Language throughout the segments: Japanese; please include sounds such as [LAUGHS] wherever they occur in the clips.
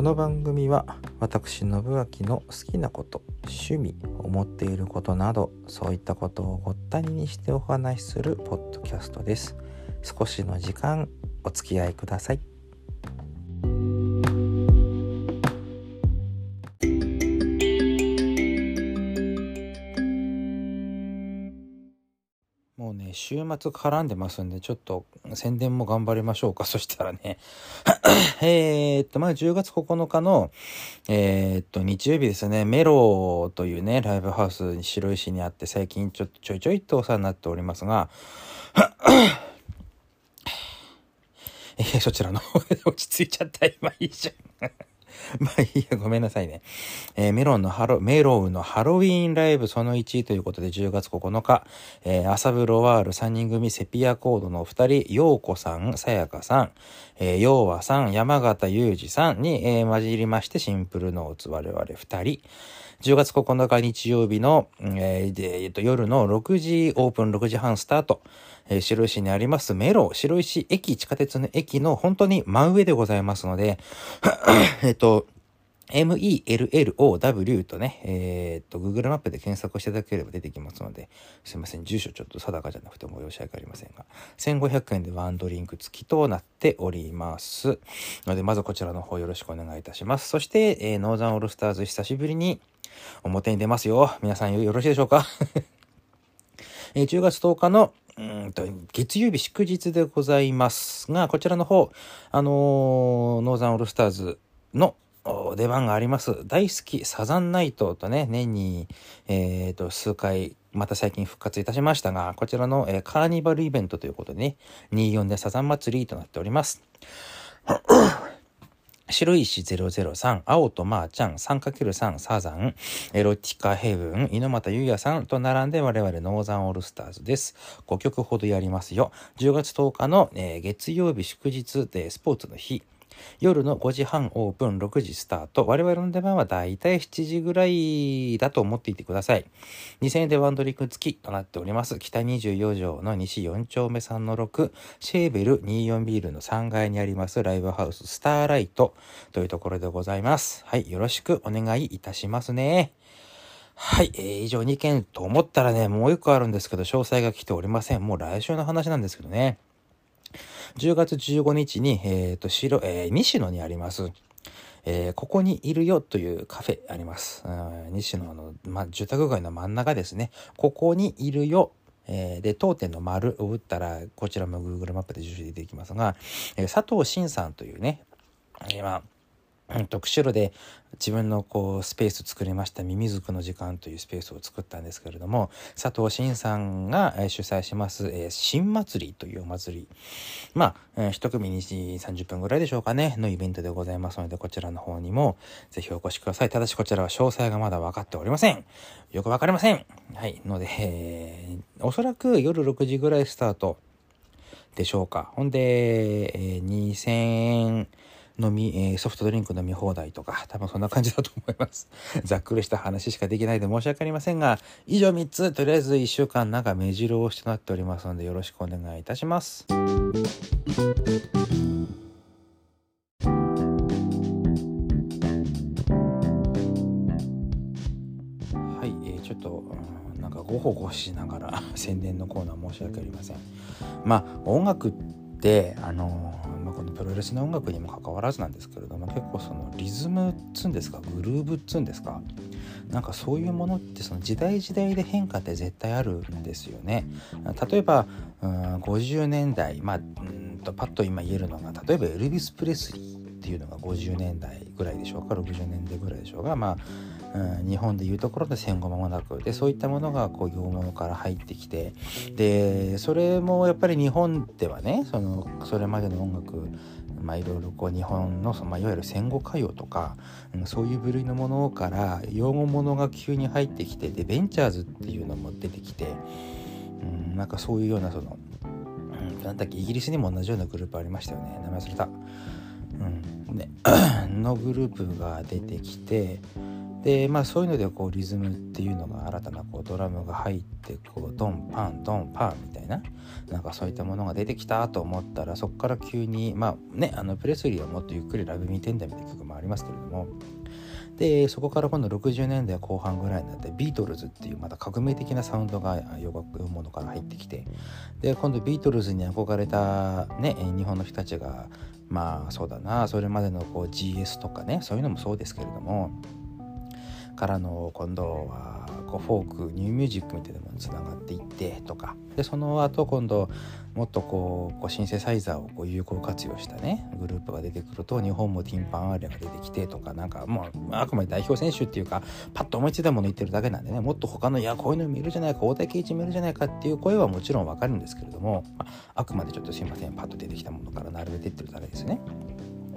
この番組は私信明の好きなこと趣味思っていることなどそういったことをごったににしてお話しするポッドキャストです。少しの時間お付き合いください。もうね、週末絡んでますんで、ちょっと宣伝も頑張りましょうか。[LAUGHS] そしたらね、[LAUGHS] えっと、まあ、10月9日の、えー、っと、日曜日ですね、メロというね、ライブハウスに白石にあって、最近ちょっとちょいちょいとお世話になっておりますが、[LAUGHS] えー、そちらの方で落ち着いちゃった。今いいじゃん。[LAUGHS] まあいいや、ごめんなさいね。えー、メロンのハロ、メロウのハロウィンライブその1ということで10月9日、えー、アサブロワール3人組セピアコードの2人、ヨーコさん、さやかさん、えー、ヨーワさん、山形裕二さんに、えー、混じりましてシンプルノーツ我々2人、10月9日日曜日の、えーでえー、と夜の6時オープン6時半スタート。え、白石にありますメロ、白石駅、地下鉄の駅の本当に真上でございますので、[CLEARS THROAT] えっと、MELLOW とね、えー、っと、Google マップで検索していただければ出てきますので、すいません、住所ちょっと定かじゃなくても申し訳ありませんが、1500円でワンドリンク付きとなっております。ので、まずこちらの方よろしくお願いいたします。そして、えー、ノーザンオールスターズ久しぶりに表に出ますよ。皆さんよろしいでしょうか？[LAUGHS] えー、10月10日のうんと月曜日祝日でございますが、こちらの方、あのー、ノーザンオールスターズの出番があります。大好きサザンナイトとね、年に、えー、と数回、また最近復活いたしましたが、こちらの、えー、カーニバルイベントということでね、24でサザン祭りとなっております。白石003、青とまーちゃん、3×3 サザン、エロティカヘブン、猪俣優也さんと並んで我々ノーザンオールスターズです。5曲ほどやりますよ。10月10日の、えー、月曜日祝日でスポーツの日。夜の5時半オープン、6時スタート。我々の出番はだいたい7時ぐらいだと思っていてください。2000円でワンドリンク付きとなっております。北24条の西4丁目3の6、シェーベル24ビールの3階にありますライブハウススターライトというところでございます。はい、よろしくお願いいたしますね。はい、えー、以上2件と思ったらね、もう1個あるんですけど、詳細が来ておりません。もう来週の話なんですけどね。10月15日に、えっ、ー、と、白、えー、西野にあります、えー、ここにいるよというカフェあります。西野の、ま、住宅街の真ん中ですね。ここにいるよ。で、当店の丸を打ったら、こちらも Google マップで受信出てきますが、えー、佐藤慎さんというね、今、特殊路で自分のこうスペースを作りました「ミミズクの時間」というスペースを作ったんですけれども佐藤慎さんが主催します「え、新祭り」というお祭り。まあ、えー、一組に30分ぐらいでしょうかねのイベントでございますのでこちらの方にもぜひお越しください。ただしこちらは詳細がまだ分かっておりません。よく分かりません。はいので、えー、おそらく夜6時ぐらいスタートでしょうか。ほんで、えー、2000円飲み、えー、ソフトドリンク飲み放題とか、多分そんな感じだと思います。[LAUGHS] ざっくりした話しかできないで申し訳ありませんが、以上3つ、とりあえず1週間なんか目白押しとなっておりますので、よろしくお願いいたします。はい、えー、ちょっと、うん、なんかごほごしながら [LAUGHS] 宣伝のコーナー申し訳ありません。まあ、音楽って、あのまあ、このプロレスの音楽にもかかわらずなんですけれども結構そのリズムっつうんですかグルーブっつうんですかなんかそういうものってその時代時代で変化って絶対あるんですよね。例えばうん50年代まあうんとパッと今言えるのが例えばエルビス・プレスリーっていうのが50年代ぐらいでしょうか60年代ぐらいでしょうかまあうん、日本でいうところで戦後間もなくでそういったものがこう洋物から入ってきてでそれもやっぱり日本ではねそのそれまでの音楽まあ、いろいろこう日本のその、まあ、いわゆる戦後歌謡とか、うん、そういう部類のものから洋語ものが急に入ってきてでベンチャーズっていうのも出てきて、うん、なんかそういうようなその、うん、なんだっけイギリスにも同じようなグループありましたよね名前忘れた。うん、[CLEARS THROAT] のグループが出てきてでまあそういうのでこうリズムっていうのが新たなこうドラムが入ってこうドンパンドンパンみたいななんかそういったものが出てきたと思ったらそこから急にまあねあのプレスリーはもっとゆっくりラブミーテンダーみたいな曲もありますけれどもでそこから今度60年代後半ぐらいになってビートルズっていうまた革命的なサウンドが洋楽のものから入ってきてで今度ビートルズに憧れた、ね、日本の人たちがまあそうだなそれまでのこう GS とかねそういうのもそうですけれどもからの今度はこうフォークニューミュージックみたいなものにつながっていってとかでその後今度もっとこうシンセサイザーをこう有効活用したねグループが出てくると日本もティンパンアレイが出てきてとかなんかもうあくまで代表選手っていうかパッと思いついたもの言ってるだけなんでねもっと他のいやこういうのもいるじゃないか大竹一見るじゃないかっていう声はもちろんわかるんですけれども、まあ、くまでちょっとすいませんパッと出てきたものから並べていってるだけですね。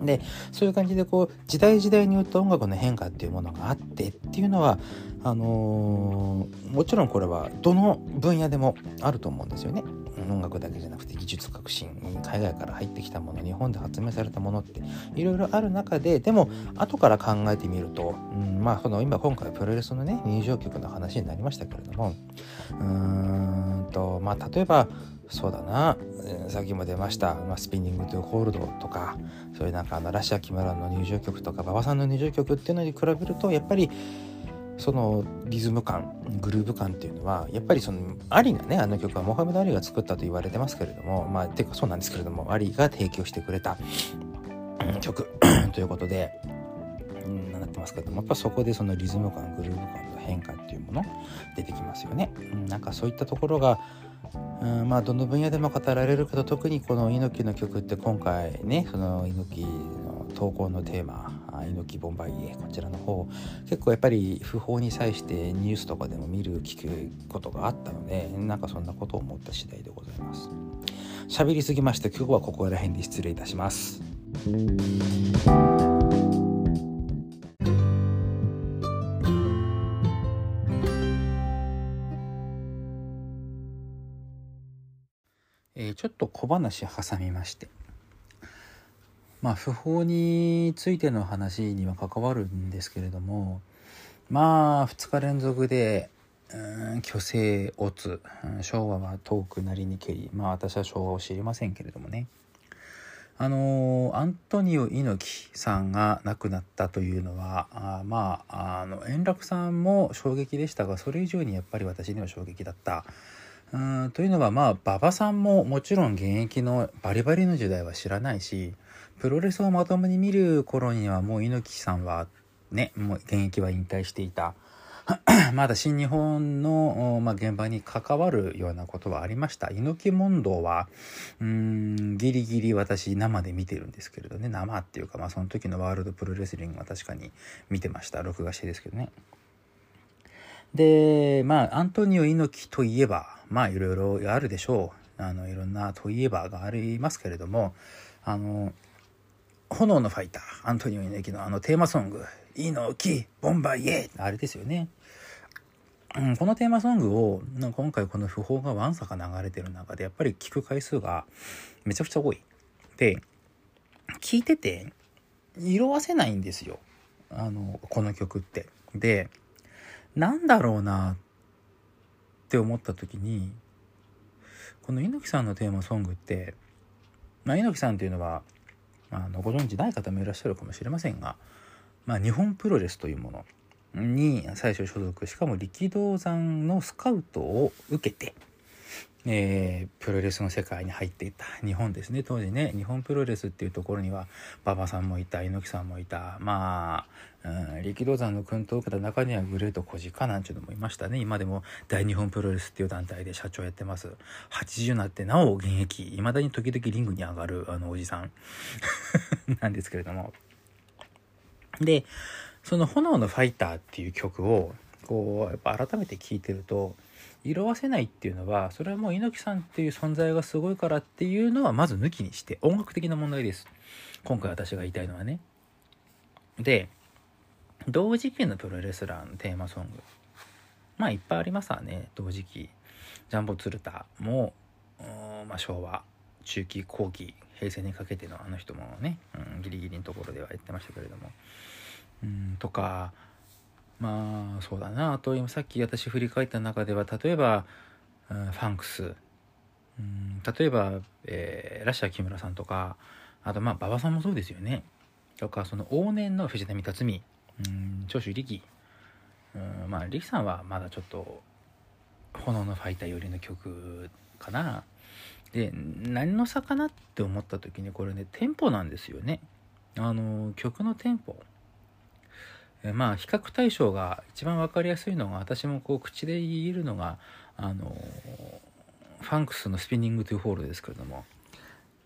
でそういう感じでこう時代時代によって音楽の変化っていうものがあってっていうのはあのー、もちろんこれはどの分野でもあると思うんですよね。音楽だけじゃなくて技術革新海外から入ってきたもの日本で発明されたものっていろいろある中ででも後から考えてみると、うん、まあその今今回プロレスのね入場曲の話になりましたけれどもうーんとまあ例えばそうだな、さっきも出ました、まあ、スピニング・トゥ・ホールドとかそういうなんかあのラシア・キムラの入場曲とか馬場さんの入場曲っていうのに比べるとやっぱりそのリズム感グルーヴ感っていうのはやっぱりそのアリがねあの曲はモハメド・アリが作ったと言われてますけれどもまあていうかそうなんですけれどもアリが提供してくれた曲 [COUGHS] ということで、うん、なってますけどもやっぱそこでそのリズム感グルーヴ感の変化っていうもの出てきますよね。なんかそういったところがうんまあどの分野でも語られるけど特にこの猪木の曲って今回ねその猪木の投稿のテーマ「猪木ボンバイエ」こちらの方結構やっぱり不法に際してニュースとかでも見る聞くことがあったのでなんかそんなことを思った次第でございます。喋りすぎまして今日はここら辺で失礼いたします。ちょっと小話挟みまして。まあ不法についての話には関わるんですけれどもまあ2日連続で虚勢オツ、昭和は遠くなりにけりまあ私は昭和を知りませんけれどもね。あのアントニオ猪木さんが亡くなったというのはあまああの円楽さんも衝撃でしたがそれ以上にやっぱり私には衝撃だった。うんというのはまあ馬場さんももちろん現役のバリバリの時代は知らないしプロレスをまともに見る頃にはもう猪木さんはねもう現役は引退していた [CLEARS THROAT] まだ新日本の、まあ、現場に関わるようなことはありました。猪木問答は、うん、ギリギリ私生で見てるんですけれどね、生っていうか、まあその時のワールドプロレスリングは確かに見てました。録画してですけどね。で、まあ、アントニオ猪木といえば、まあ、いろいろあるでしょう。あの、いろんなといえばがありますけれども、あの、炎のファイター、アントニオ猪木のあのテーマソング、猪木、ボンバイエあれですよね。うん、このテーマソングを、今回この訃報がわんさか流れてる中で、やっぱり聞く回数がめちゃくちゃ多い。で、聞いてて、色あせないんですよ。あの、この曲って。で、なんだろうなって思った時にこの猪木さんのテーマソングって、まあ、猪木さんっていうのはあのご存知ない方もいらっしゃるかもしれませんが、まあ、日本プロレスというものに最初所属しかも力道山のスカウトを受けてえー、プロレスの世界に入っていった日本ですね。当時ね日本プロレスっていうところには馬場さんもいた猪木さんもいた。まあ、うん、力道山の薫陶を受けた中にはグレート小鹿なんていうのもいましたね。今でも大日本プロレスっていう団体で社長やってます。80になってなお現役。いまだに時々リングに上がるあのおじさん。[LAUGHS] なんですけれども。でその「炎のファイター」っていう曲をこうやっぱ改めて聴いてると色あせないっていうのはそれはもう猪木さんっていう存在がすごいからっていうのはまず抜きにして音楽的な問題です。今回私が言いたいのはね。で同時期のプロレスラーのテーマソング。まあいっぱいありますわね。同時期。ジャンボ鶴田も、まあ、昭和中期後期平成にかけてのあの人もね、うん、ギリギリのところでは言ってましたけれども、うん、とかまあそうだな。あと今さっき私振り返った中では例えば、うん、ファンクス、うん、例えば、えー、ラッシャー木村さんとかあとまあ馬場さんもそうですよね。とかその往年の藤波辰巳、うん、長州力、うん、まあ力さんはまだちょっと炎のファイター寄りの曲かな。で何の差かなって思った時にこれねテンポなんですよね。あの曲のテンポ。まあ比較対象が一番分かりやすいのが私もこう口で言えるのがあのファンクスのスピニングトゥーホールですけれども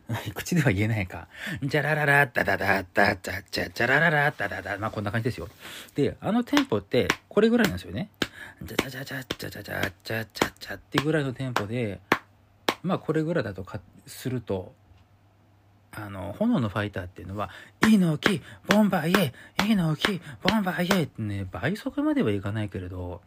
[LAUGHS] 口では言えないか。じゃららら、ダダダ、ダダじゃ、じゃららら、ダダダ。まあこんな感じですよ。で、あのテンポってこれぐらいなんですよね。じゃじゃじゃじゃじゃじゃじゃじゃじゃっていうぐらいのテンポで、まあこれぐらいだとかすると、あの、炎のファイターっていうのは、猪木、ボンバイエ、猪木、ボンバイエってね、倍速まではいかないけれど、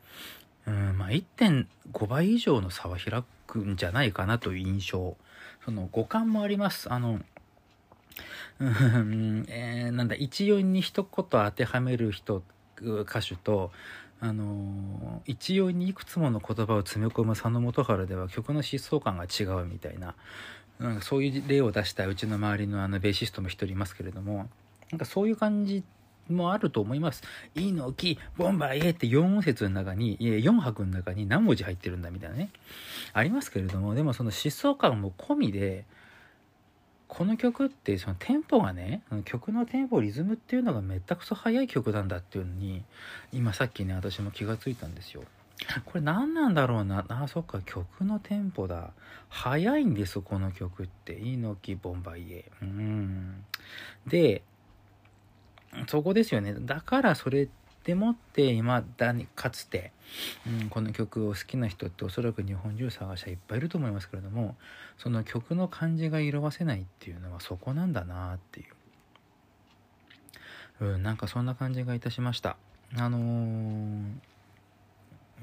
うん、まあ1.5倍以上の差は開くんじゃないかなという印象。その五感もあります。あの、[LAUGHS] うん、えー、なんだ、一音に一言当てはめる人、歌手と、あの一様にいくつもの言葉を詰め込む佐野元春では曲の疾走感が違うみたいななんかそういう例を出したうちの周りのあのベーシストも一人いますけれどもなんかそういう感じもあると思います。いいのき、ボンバイエって4音節の中に、4拍の中に何文字入ってるんだみたいなね。ありますけれども、でもその疾走感も込みで、この曲ってそのテンポがね曲のテンポリズムっていうのがめったくそ速い曲なんだっていうのに今さっきね私も気がついたんですよこれ何なんだろうな。あそっか曲のテンポだ。速いんですこの曲って。猪木ボンバイエ。うん。でそこですよね。だからそれでもって今だにかつて、うん、この曲を好きな人っておそらく日本中探しはいっぱいいると思いますけれどもその曲の感じが色あせないっていうのはそこなんだなっていう、うん、なんかそんな感じがいたしました。あのー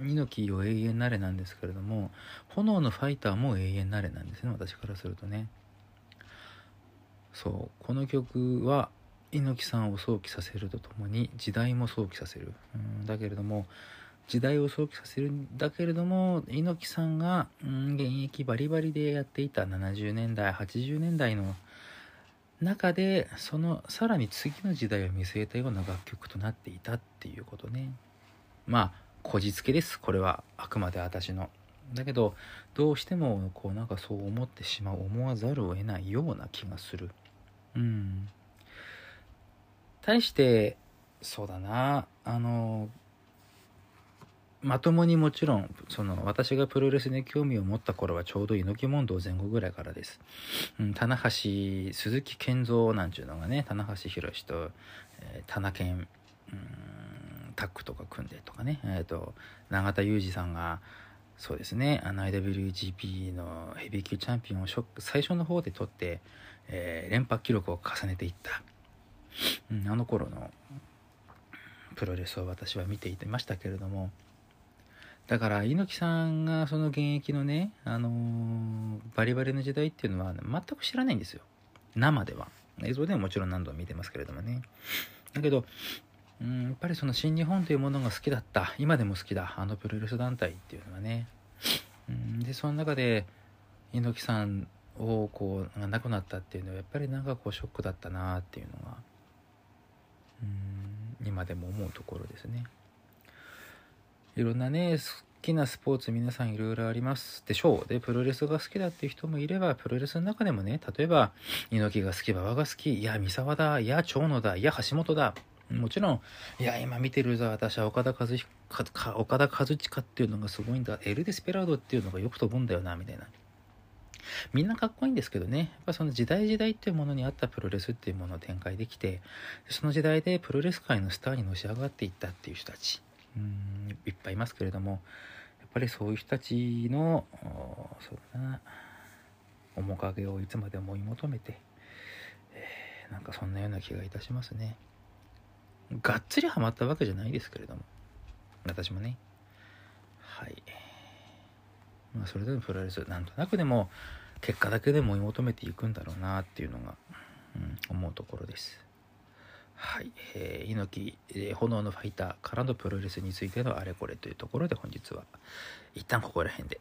猪木を永遠なれなんですけれども炎のファイターも永遠なれなんですね私からするとね。そうこの曲は猪木さんを想起させるとともに時代も想起させる、うん、だけれども時代を想起させるんだけれども猪木さんが、うん、現役バリバリでやっていた70年代80年代の中でそのさらに次の時代を見据えたような楽曲となっていたっていうことね。まあこじつけです。これはあくまで私の。だけどどうしてもこうなんかそう思ってしまう思わざるを得ないような気がする。うん。対してそうだな。あのまともにもちろんその私がプロレスに興味を持った頃はちょうど猪木問答前後ぐらいからです、うん、棚橋鈴木健三なんちゅうのがね棚橋宏と、えー、棚健、うん、タッグとか組んでとかね、えーと、永田裕二さんがそうですね。あの IWGP のヘビー級チャンピオンを最初の方で取って、えー、連覇記録を重ねていった。うん、あの頃のプロレスを私は見ていてましたけれども。だから猪木さんがその現役のね、あのー、バリバリの時代っていうのは全く知らないんですよ。生では。映像でももちろん何度も見てますけれどもね。だけどうんやっぱりその新日本というものが好きだった。今でも好きだ。あのプロレス団体っていうのはね。うんでその中で猪木さんをこう亡くなったっていうのはやっぱりなんかこうショックだったなっていうのがうん今でも思うところですね。いろんなね好きなスポーツ皆さんいろいろありますでしょう。でプロレスが好きだっていう人もいればプロレスの中でもね例えば猪木が好き馬場が好きいや三沢だいや長野だいや橋本だ。もちろん、いや、今見てるぞ、私は岡田和彦、岡田和親っていうのがすごいんだ。エル・デスペラードっていうのがよく飛ぶんだよな、みたいな。みんなかっこいいんですけどね、やっぱその時代時代っていうものに合ったプロレスっていうものを展開できて、その時代でプロレス界のスターにのし上がっていったっていう人たち、うん、いっぱいいますけれども、やっぱりそういう人たちの、そうだな、面影をいつまでも追い求めて、えー、なんかそんなような気がいたしますね。がっつりハマったわけじゃないですけれども、私もね。はい。まあ、それでもプロレスなんとなくでも結果だけでも追い求めていくんだろうなっていうのが、うん、思うところです。はい、えー、猪木、えー、炎のファイターからのプロレスについてのあれこれというところで本日は一旦ここら辺で